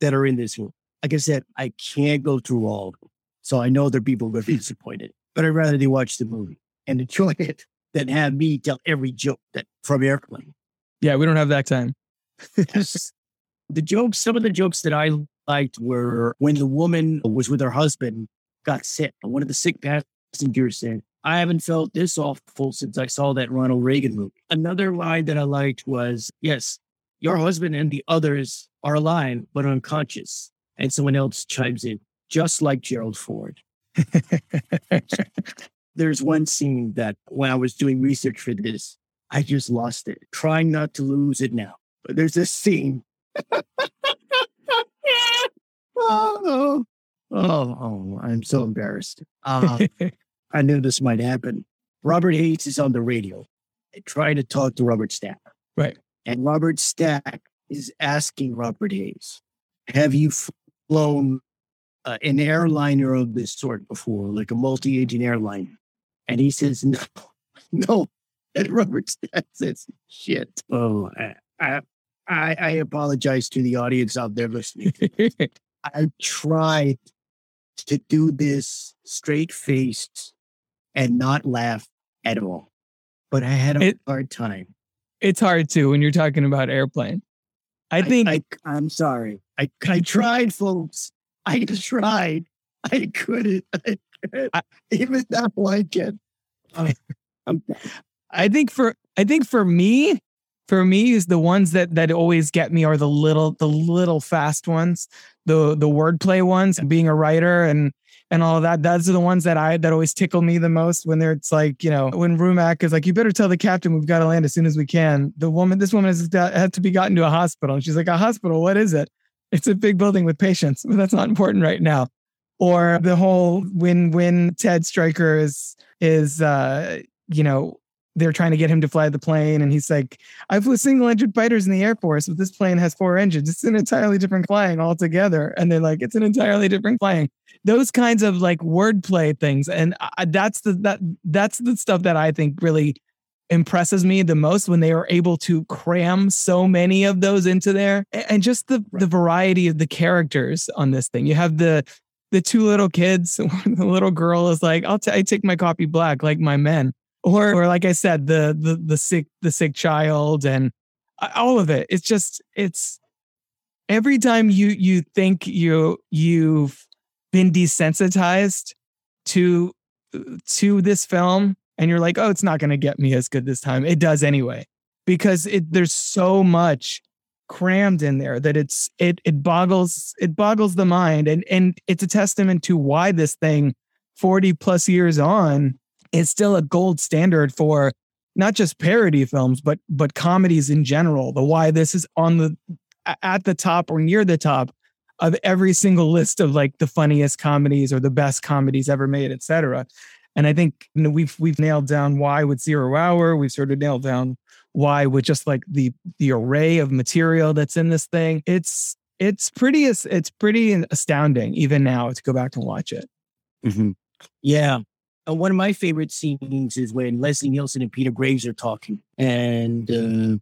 that are in this movie, like I said, I can't go through all of them. So I know there are people going to be disappointed, but I'd rather they watch the movie and enjoy it than have me tell every joke that from Airplane. Yeah, we don't have that time. the jokes, some of the jokes that I liked were when the woman was with her husband, got sick. And one of the sick passengers said, I haven't felt this awful since I saw that Ronald Reagan movie. Another line that I liked was, yes, your husband and the others are alive, but unconscious. And someone else chimes in, just like Gerald Ford. There's one scene that when I was doing research for this, I just lost it, trying not to lose it now. But there's this scene. oh, oh, oh, I'm so embarrassed. Uh, I knew this might happen. Robert Hays is on the radio trying to talk to Robert Stack. Right. And Robert Stack is asking Robert Hays, Have you flown uh, an airliner of this sort before, like a multi agent airline? And he says, No, no. And Robert Stack says, Shit. Oh, I, I, I apologize to the audience out there listening. I tried to do this straight faced and not laugh at all. But I had a it, hard time. It's hard too when you're talking about airplane. I, I think I, am sorry. I I tried, folks. I tried. I couldn't. I couldn't. I, even now I can. Uh, I think for I think for me, for me is the ones that that always get me are the little the little fast ones, the the wordplay ones. Being a writer and and all of that. Those are the ones that I that always tickle me the most when it's like, you know, when Rumack is like, you better tell the captain we've got to land as soon as we can. The woman, this woman has had to be gotten to a hospital. And she's like, a hospital, what is it? It's a big building with patients, but that's not important right now. Or the whole when when Ted Stryker is is uh, you know, they're trying to get him to fly the plane and he's like i flew single engine fighters in the air force but this plane has four engines. It's an entirely different flying altogether. And they're like it's an entirely different flying. Those kinds of like wordplay things and I, that's the that that's the stuff that i think really impresses me the most when they are able to cram so many of those into there. And just the right. the variety of the characters on this thing. You have the the two little kids the little girl is like i'll t- I take my coffee black like my men or or like I said, the the the sick the sick child and uh, all of it. It's just it's every time you you think you you've been desensitized to to this film and you're like, oh, it's not going to get me as good this time. It does anyway because it there's so much crammed in there that it's it it boggles it boggles the mind and and it's a testament to why this thing 40 plus years on is still a gold standard for not just parody films, but but comedies in general. The why this is on the at the top or near the top of every single list of like the funniest comedies or the best comedies ever made, etc. And I think you know, we've we've nailed down why with Zero Hour. We've sort of nailed down why with just like the the array of material that's in this thing. It's it's pretty it's pretty astounding even now to go back and watch it. Mm-hmm. Yeah. Uh, one of my favorite scenes is when Leslie Nielsen and Peter Graves are talking, and uh,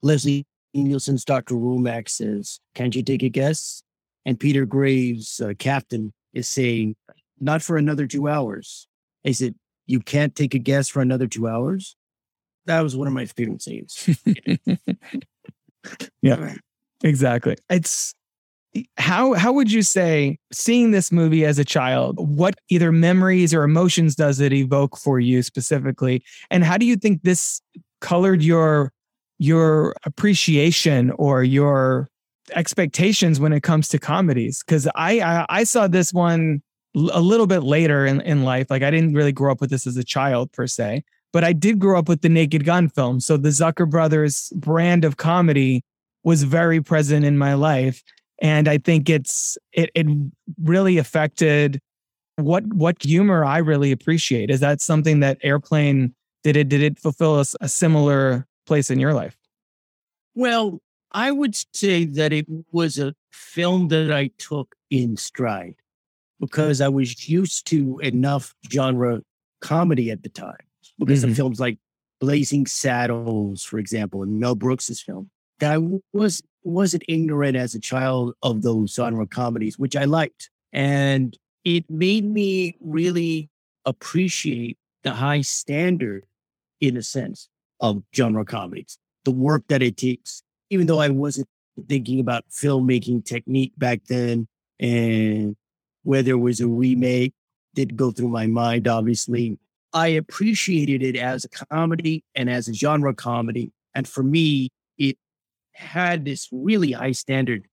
Leslie Nielsen's Dr. Rumack says, Can't you take a guess? And Peter Graves, uh, captain, is saying, Not for another two hours. He said, You can't take a guess for another two hours? That was one of my favorite scenes. yeah, exactly. It's how how would you say seeing this movie as a child what either memories or emotions does it evoke for you specifically? And how do you think this colored your your appreciation or your expectations when it comes to comedies? Because I, I, I saw this one a little bit later in, in life. Like i didn't really grow up with this as a child per se but i did grow up with the naked gun film so the zucker brothers brand of comedy was very present in my life and i think it's it, it really affected what what humor i really appreciate is that something that airplane did it did it fulfill a, a similar place in your life? Well, I would say that it was a film that I took in stride because I was used to enough genre comedy at the time. Because mm-hmm. of films like Blazing Saddles, for example, and Mel Brooks's film, that I was wasn't ignorant as a child of those genre comedies, which I liked. And it made me really appreciate the high standard in a sense of genre comedies, the work that it takes, even though I wasn't thinking about filmmaking technique back then and whether it was a remake did go through my mind, obviously. I appreciated it as a comedy and as a genre comedy. And for me, it had this really high standard.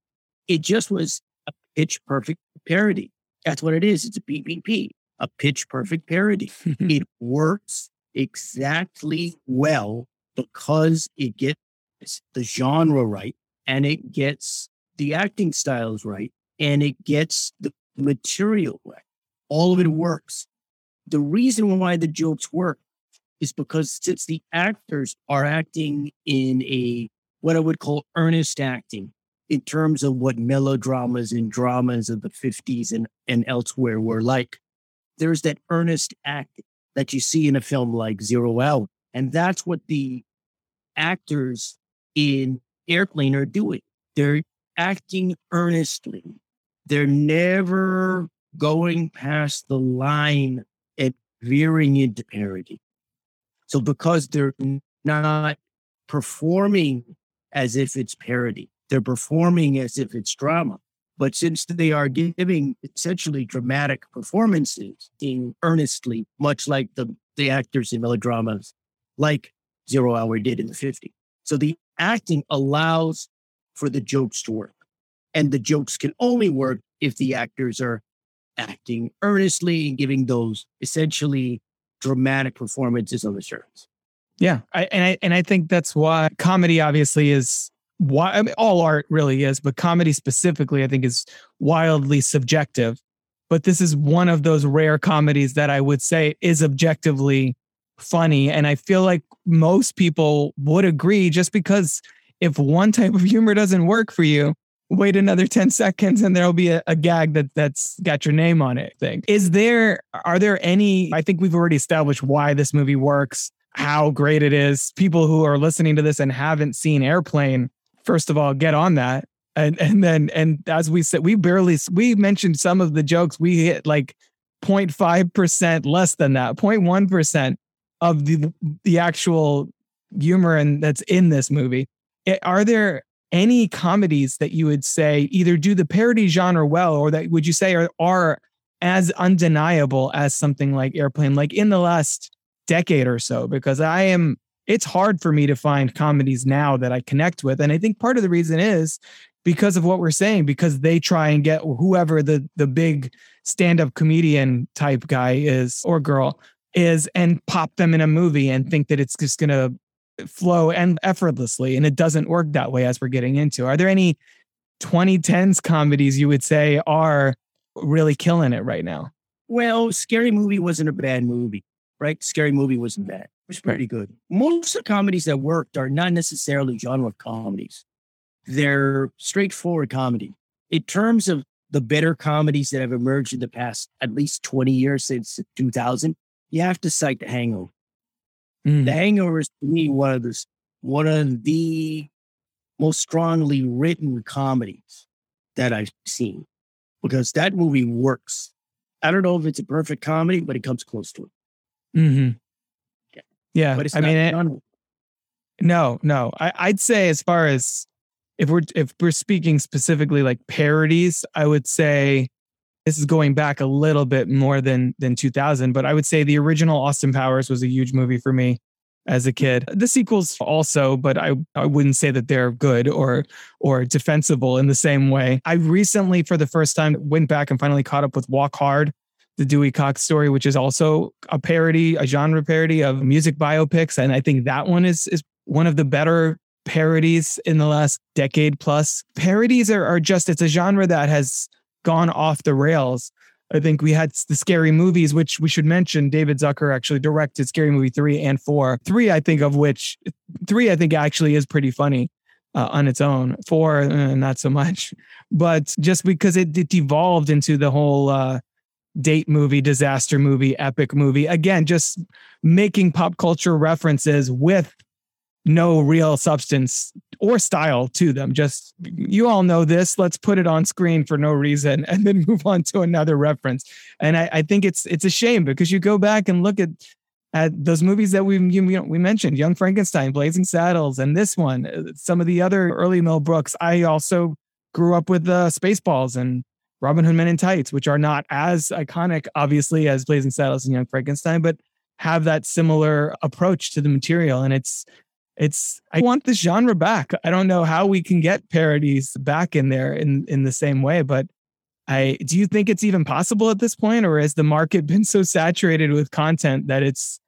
It just was a pitch perfect parody. That's what it is. It's a PPP, a pitch perfect parody. it works exactly well because it gets the genre right and it gets the acting styles right and it gets the material right. All of it works. The reason why the jokes work is because since the actors are acting in a what I would call earnest acting in terms of what melodramas and dramas of the 50s and, and elsewhere were like, there's that earnest acting that you see in a film like Zero Hour. And that's what the actors in Airplane are doing. They're acting earnestly. They're never going past the line veering into parody. So because they're not performing as if it's parody, they're performing as if it's drama. But since they are giving essentially dramatic performances, being earnestly, much like the, the actors in melodramas, like Zero Hour did in the 50s. So the acting allows for the jokes to work. And the jokes can only work if the actors are acting earnestly and giving those essentially dramatic performances on the surface. Yeah, I, and I and I think that's why comedy obviously is why I mean, all art really is, but comedy specifically, I think is wildly subjective. But this is one of those rare comedies that I would say is objectively funny. And I feel like most people would agree just because if one type of humor doesn't work for you, wait another 10 seconds and there'll be a, a, gag that that's got your name on it thing. Is there are there any I think we've already established why this movie works, how great it is. People who are listening to this and haven't seen Airplane first of all, get on that. And and then and as we said, we barely we mentioned some of the jokes. We hit like 0.5% less than that, 0.1% of the the actual humor and that's in this movie. Eh, are there any comedies that you would say either do the parody genre well or that would you say are, are as undeniable as something like airplane like in the last decade or so because i am it's hard for me to find comedies now that I connect with. And I think part of the reason is because of what we're saying, because they try and get whoever the the big stand-up comedian type guy is or girl is and pop them in a movie and think that it's just gonna flow and effortlessly. And it doesn't work that way as we're getting into. Are there any 2010s comedies you would say are really killing it right now? Well, Scary Movie wasn't a bad movie, right? Scary Movie wasn't mm. bad. It was pretty good. Most of the comedies that worked are not necessarily genre comedies. They're straightforward comedy. In terms of the better comedies that have emerged in the past at least 20 years since 2000, you have to cite The Hangover. Mm. The Hangover is to me one of the one of the most strongly written comedies that I've seen because that movie works. I don't know if it's a perfect comedy, but it comes close to it. Mm-hmm. Yeah. Yeah. But it's I not mean, it, no, no. I, I'd say as far as if we're if we're speaking specifically like parodies, I would say this is going back a little bit more than than 2000, but I would say the original Austin Powers was a huge movie for me as a kid. The sequels also, but I I wouldn't say that they're good or or defensible in the same way. I recently for the first time went back and finally caught up with Walk Hard, the Dewey Cox story, which is also a parody, a genre parody of music biopics and I think that one is is one of the better parodies in the last decade plus. Parodies are, are just it's a genre that has gone off the rails. I think we had the scary movies, which we should mention. David Zucker actually directed Scary Movie three and four. Three, I think, of which three, I think, actually is pretty funny uh, on its own. Four, uh, not so much. But just because it, it evolved into the whole uh, date movie, disaster movie, epic movie. Again, just making pop culture references with no real substance or style to them. Just you all know this. Let's put it on screen for no reason and then move on to another reference. And I, I think it's it's a shame because you go back and look at at those movies that we you know, we mentioned, Young Frankenstein, Blazing Saddles, and this one, uh, some of the other early Mel Brooks. I also grew up with uh, Spaceballs and Robin Hood Men in Tights, which are not as iconic, obviously, as Blazing Saddles and Young Frankenstein, but have that similar approach to the material. And it's it's I want this genre back. I don't know how we can get parodies back in there in in the same way, but I do you think it's even possible at this point, or has the market been so saturated with content that it's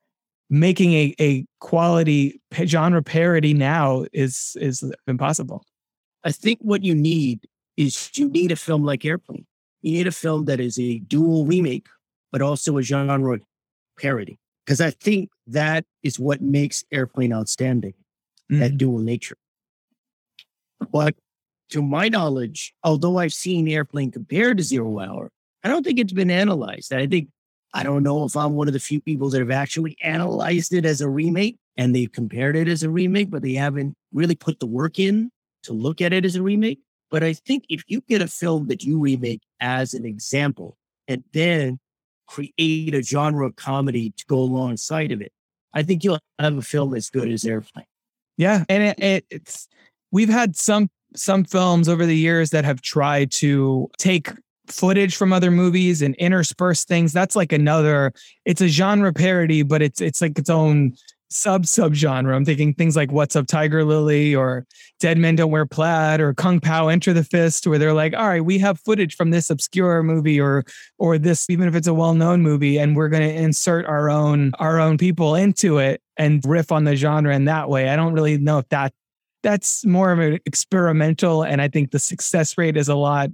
making a, a quality genre parody now is is impossible? I think what you need is you need a film like Airplane. You need a film that is a dual remake, but also a genre parody. Because I think that is what makes Airplane outstanding, mm. that dual nature. But to my knowledge, although I've seen Airplane compared to Zero Hour, I don't think it's been analyzed. I think, I don't know if I'm one of the few people that have actually analyzed it as a remake and they've compared it as a remake, but they haven't really put the work in to look at it as a remake. But I think if you get a film that you remake as an example and then create a genre of comedy to go alongside of it, I think you'll have a film as good as Airplane. Yeah, and it, it, it's we've had some some films over the years that have tried to take footage from other movies and intersperse things. That's like another. It's a genre parody, but it's it's like its own sub sub genre. I'm thinking things like What's Up Tiger Lily or Dead Men Don't Wear Plaid or Kung Pao Enter the Fist, where they're like, all right, we have footage from this obscure movie or or this, even if it's a well-known movie, and we're gonna insert our own our own people into it and riff on the genre in that way. I don't really know if that that's more of an experimental, and I think the success rate is a lot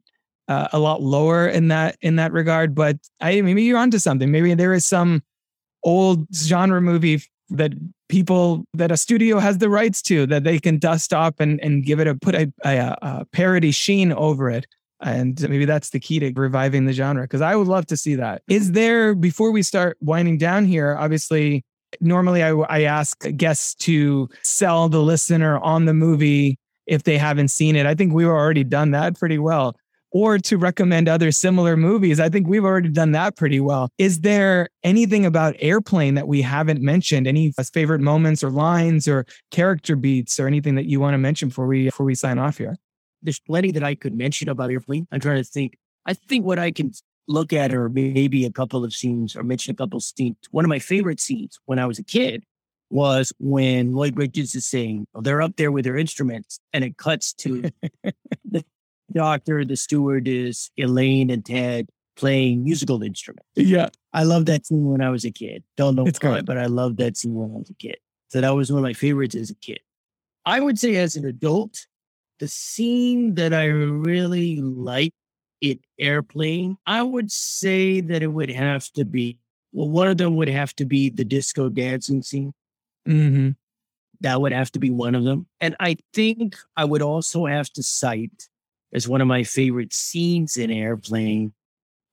uh, a lot lower in that in that regard. But I maybe you're onto something. Maybe there is some old genre movie that people that a studio has the rights to that they can dust up and and give it a put a, a, a parody sheen over it. And maybe that's the key to reviving the genre because i would love to see that. Is there before we start winding down here obviously normally I, I ask guests to sell the listener on the movie if they haven't seen it. I think we've already done that pretty well or to recommend other similar movies. I think we've already done that pretty well. Is there anything about Airplane that we haven't mentioned? Any favorite moments or lines or character beats or anything that you want to mention before we before we sign off here? There's plenty that I could mention about Airplane. I'm trying to think. I think what I can look at or maybe a couple of scenes or mention a couple of scenes. One of my favorite scenes when I was a kid was when Lloyd Bridges is saying, oh, they're up there with their instruments and it cuts to the doctor, the steward is Elaine and Ted playing musical instruments. Yeah. I love that scene when I was a kid. Don't know it's why, great. but I love that scene when I was a kid. So that was one of my favorites as a kid. I would say as an adult, the scene that I really like in Airplane, I would say that it would have to be, well, one of them would have to be the disco dancing scene. Mm-hmm. That would have to be one of them. And I think I would also have to cite as one of my favorite scenes in Airplane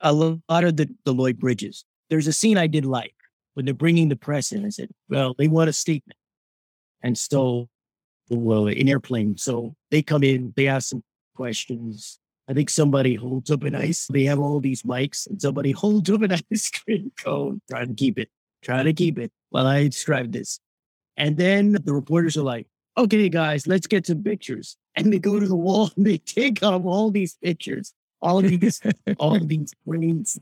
a lot of the, the Lloyd Bridges. There's a scene I did like when they're bringing the press in. I said, well, they want a statement. And so, well, in Airplane. So they come in, they ask some questions. I think somebody holds up an ice. They have all these mics, and somebody holds up an ice cream cone. Try to keep it. Try to keep it while I describe this. And then the reporters are like, okay, guys, let's get some pictures. And they go to the wall and they take off all these pictures, all of these, all of these frames.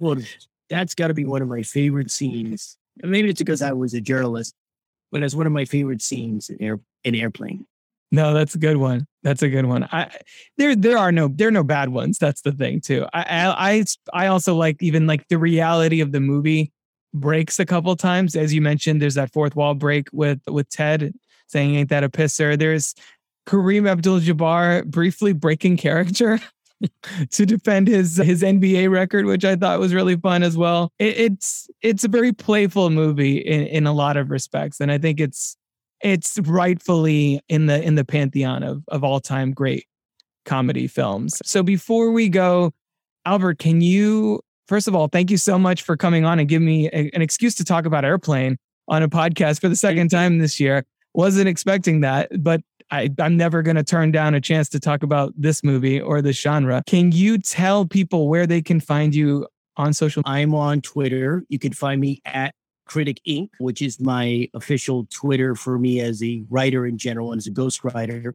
That's got to be one of my favorite scenes. And maybe it's because I was a journalist, but it's one of my favorite scenes in air in airplane. No, that's a good one. That's a good one. I there there are no there are no bad ones. That's the thing too. I I I also like even like the reality of the movie breaks a couple times. As you mentioned, there's that fourth wall break with with Ted saying "Ain't that a pisser?" There's Kareem Abdul-Jabbar briefly breaking character to defend his his NBA record, which I thought was really fun as well. It, it's it's a very playful movie in in a lot of respects, and I think it's it's rightfully in the in the pantheon of of all time great comedy films. So before we go, Albert, can you first of all thank you so much for coming on and giving me a, an excuse to talk about Airplane on a podcast for the second time this year. Wasn't expecting that, but I, am never going to turn down a chance to talk about this movie or this genre. Can you tell people where they can find you on social? I'm on Twitter. You can find me at Critic Inc., which is my official Twitter for me as a writer in general and as a ghostwriter.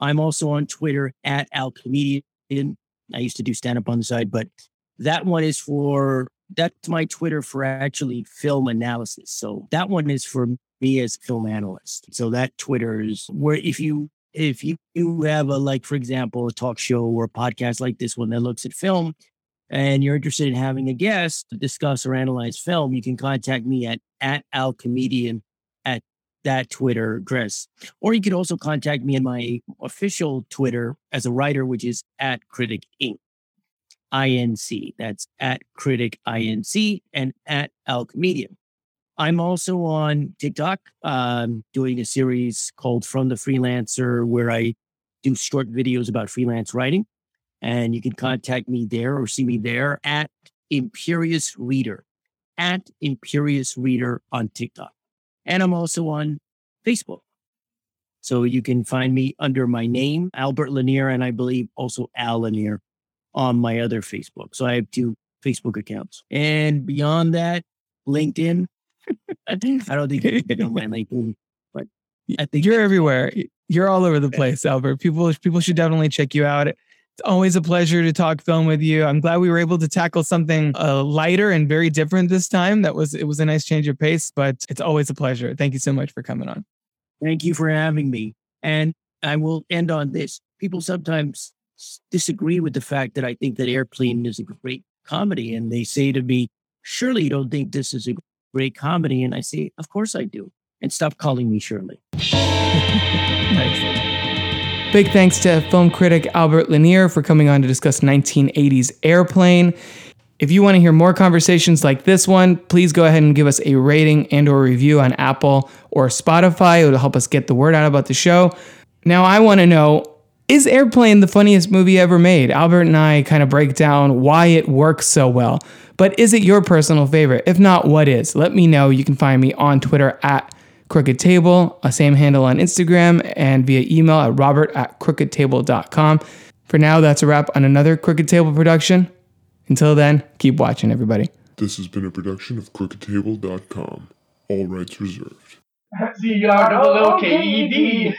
I'm also on Twitter at Al Comedian. I used to do stand up on the side, but that one is for that's my Twitter for actually film analysis. So that one is for me as a film analyst. So that Twitter is where if you if you, you have a like for example a talk show or a podcast like this one that looks at film, and you're interested in having a guest to discuss or analyze film, you can contact me at, at Al Comedian at that Twitter address. Or you can also contact me in my official Twitter as a writer, which is at Critic Inc. INC. That's at Critic INC and at Al Comedian. I'm also on TikTok, um, doing a series called From the Freelancer, where I do short videos about freelance writing. And you can contact me there or see me there at Imperious Reader, at Imperious Reader on TikTok. And I'm also on Facebook. So you can find me under my name, Albert Lanier, and I believe also Al Lanier on my other Facebook. So I have two Facebook accounts. And beyond that, LinkedIn. I don't think you know my LinkedIn, but I think you're everywhere. You're all over the place, Albert. People people should definitely check you out. It's always a pleasure to talk film with you. I'm glad we were able to tackle something uh, lighter and very different this time. That was it was a nice change of pace, but it's always a pleasure. Thank you so much for coming on. Thank you for having me. And I will end on this. People sometimes disagree with the fact that I think that Airplane is a great comedy, and they say to me, "Surely you don't think this is a great comedy?" And I say, "Of course I do." And stop calling me Shirley. Big thanks to film critic Albert Lanier for coming on to discuss 1980s Airplane. If you want to hear more conversations like this one, please go ahead and give us a rating and or review on Apple or Spotify. It'll help us get the word out about the show. Now I want to know is Airplane the funniest movie ever made? Albert and I kind of break down why it works so well. But is it your personal favorite? If not, what is? Let me know. You can find me on Twitter at Crooked Table, a same handle on Instagram, and via email at robert at crookedtable.com. For now, that's a wrap on another Crooked Table production. Until then, keep watching, everybody. This has been a production of crookedtable.com. All rights reserved. C-R-O-O-K-E-D.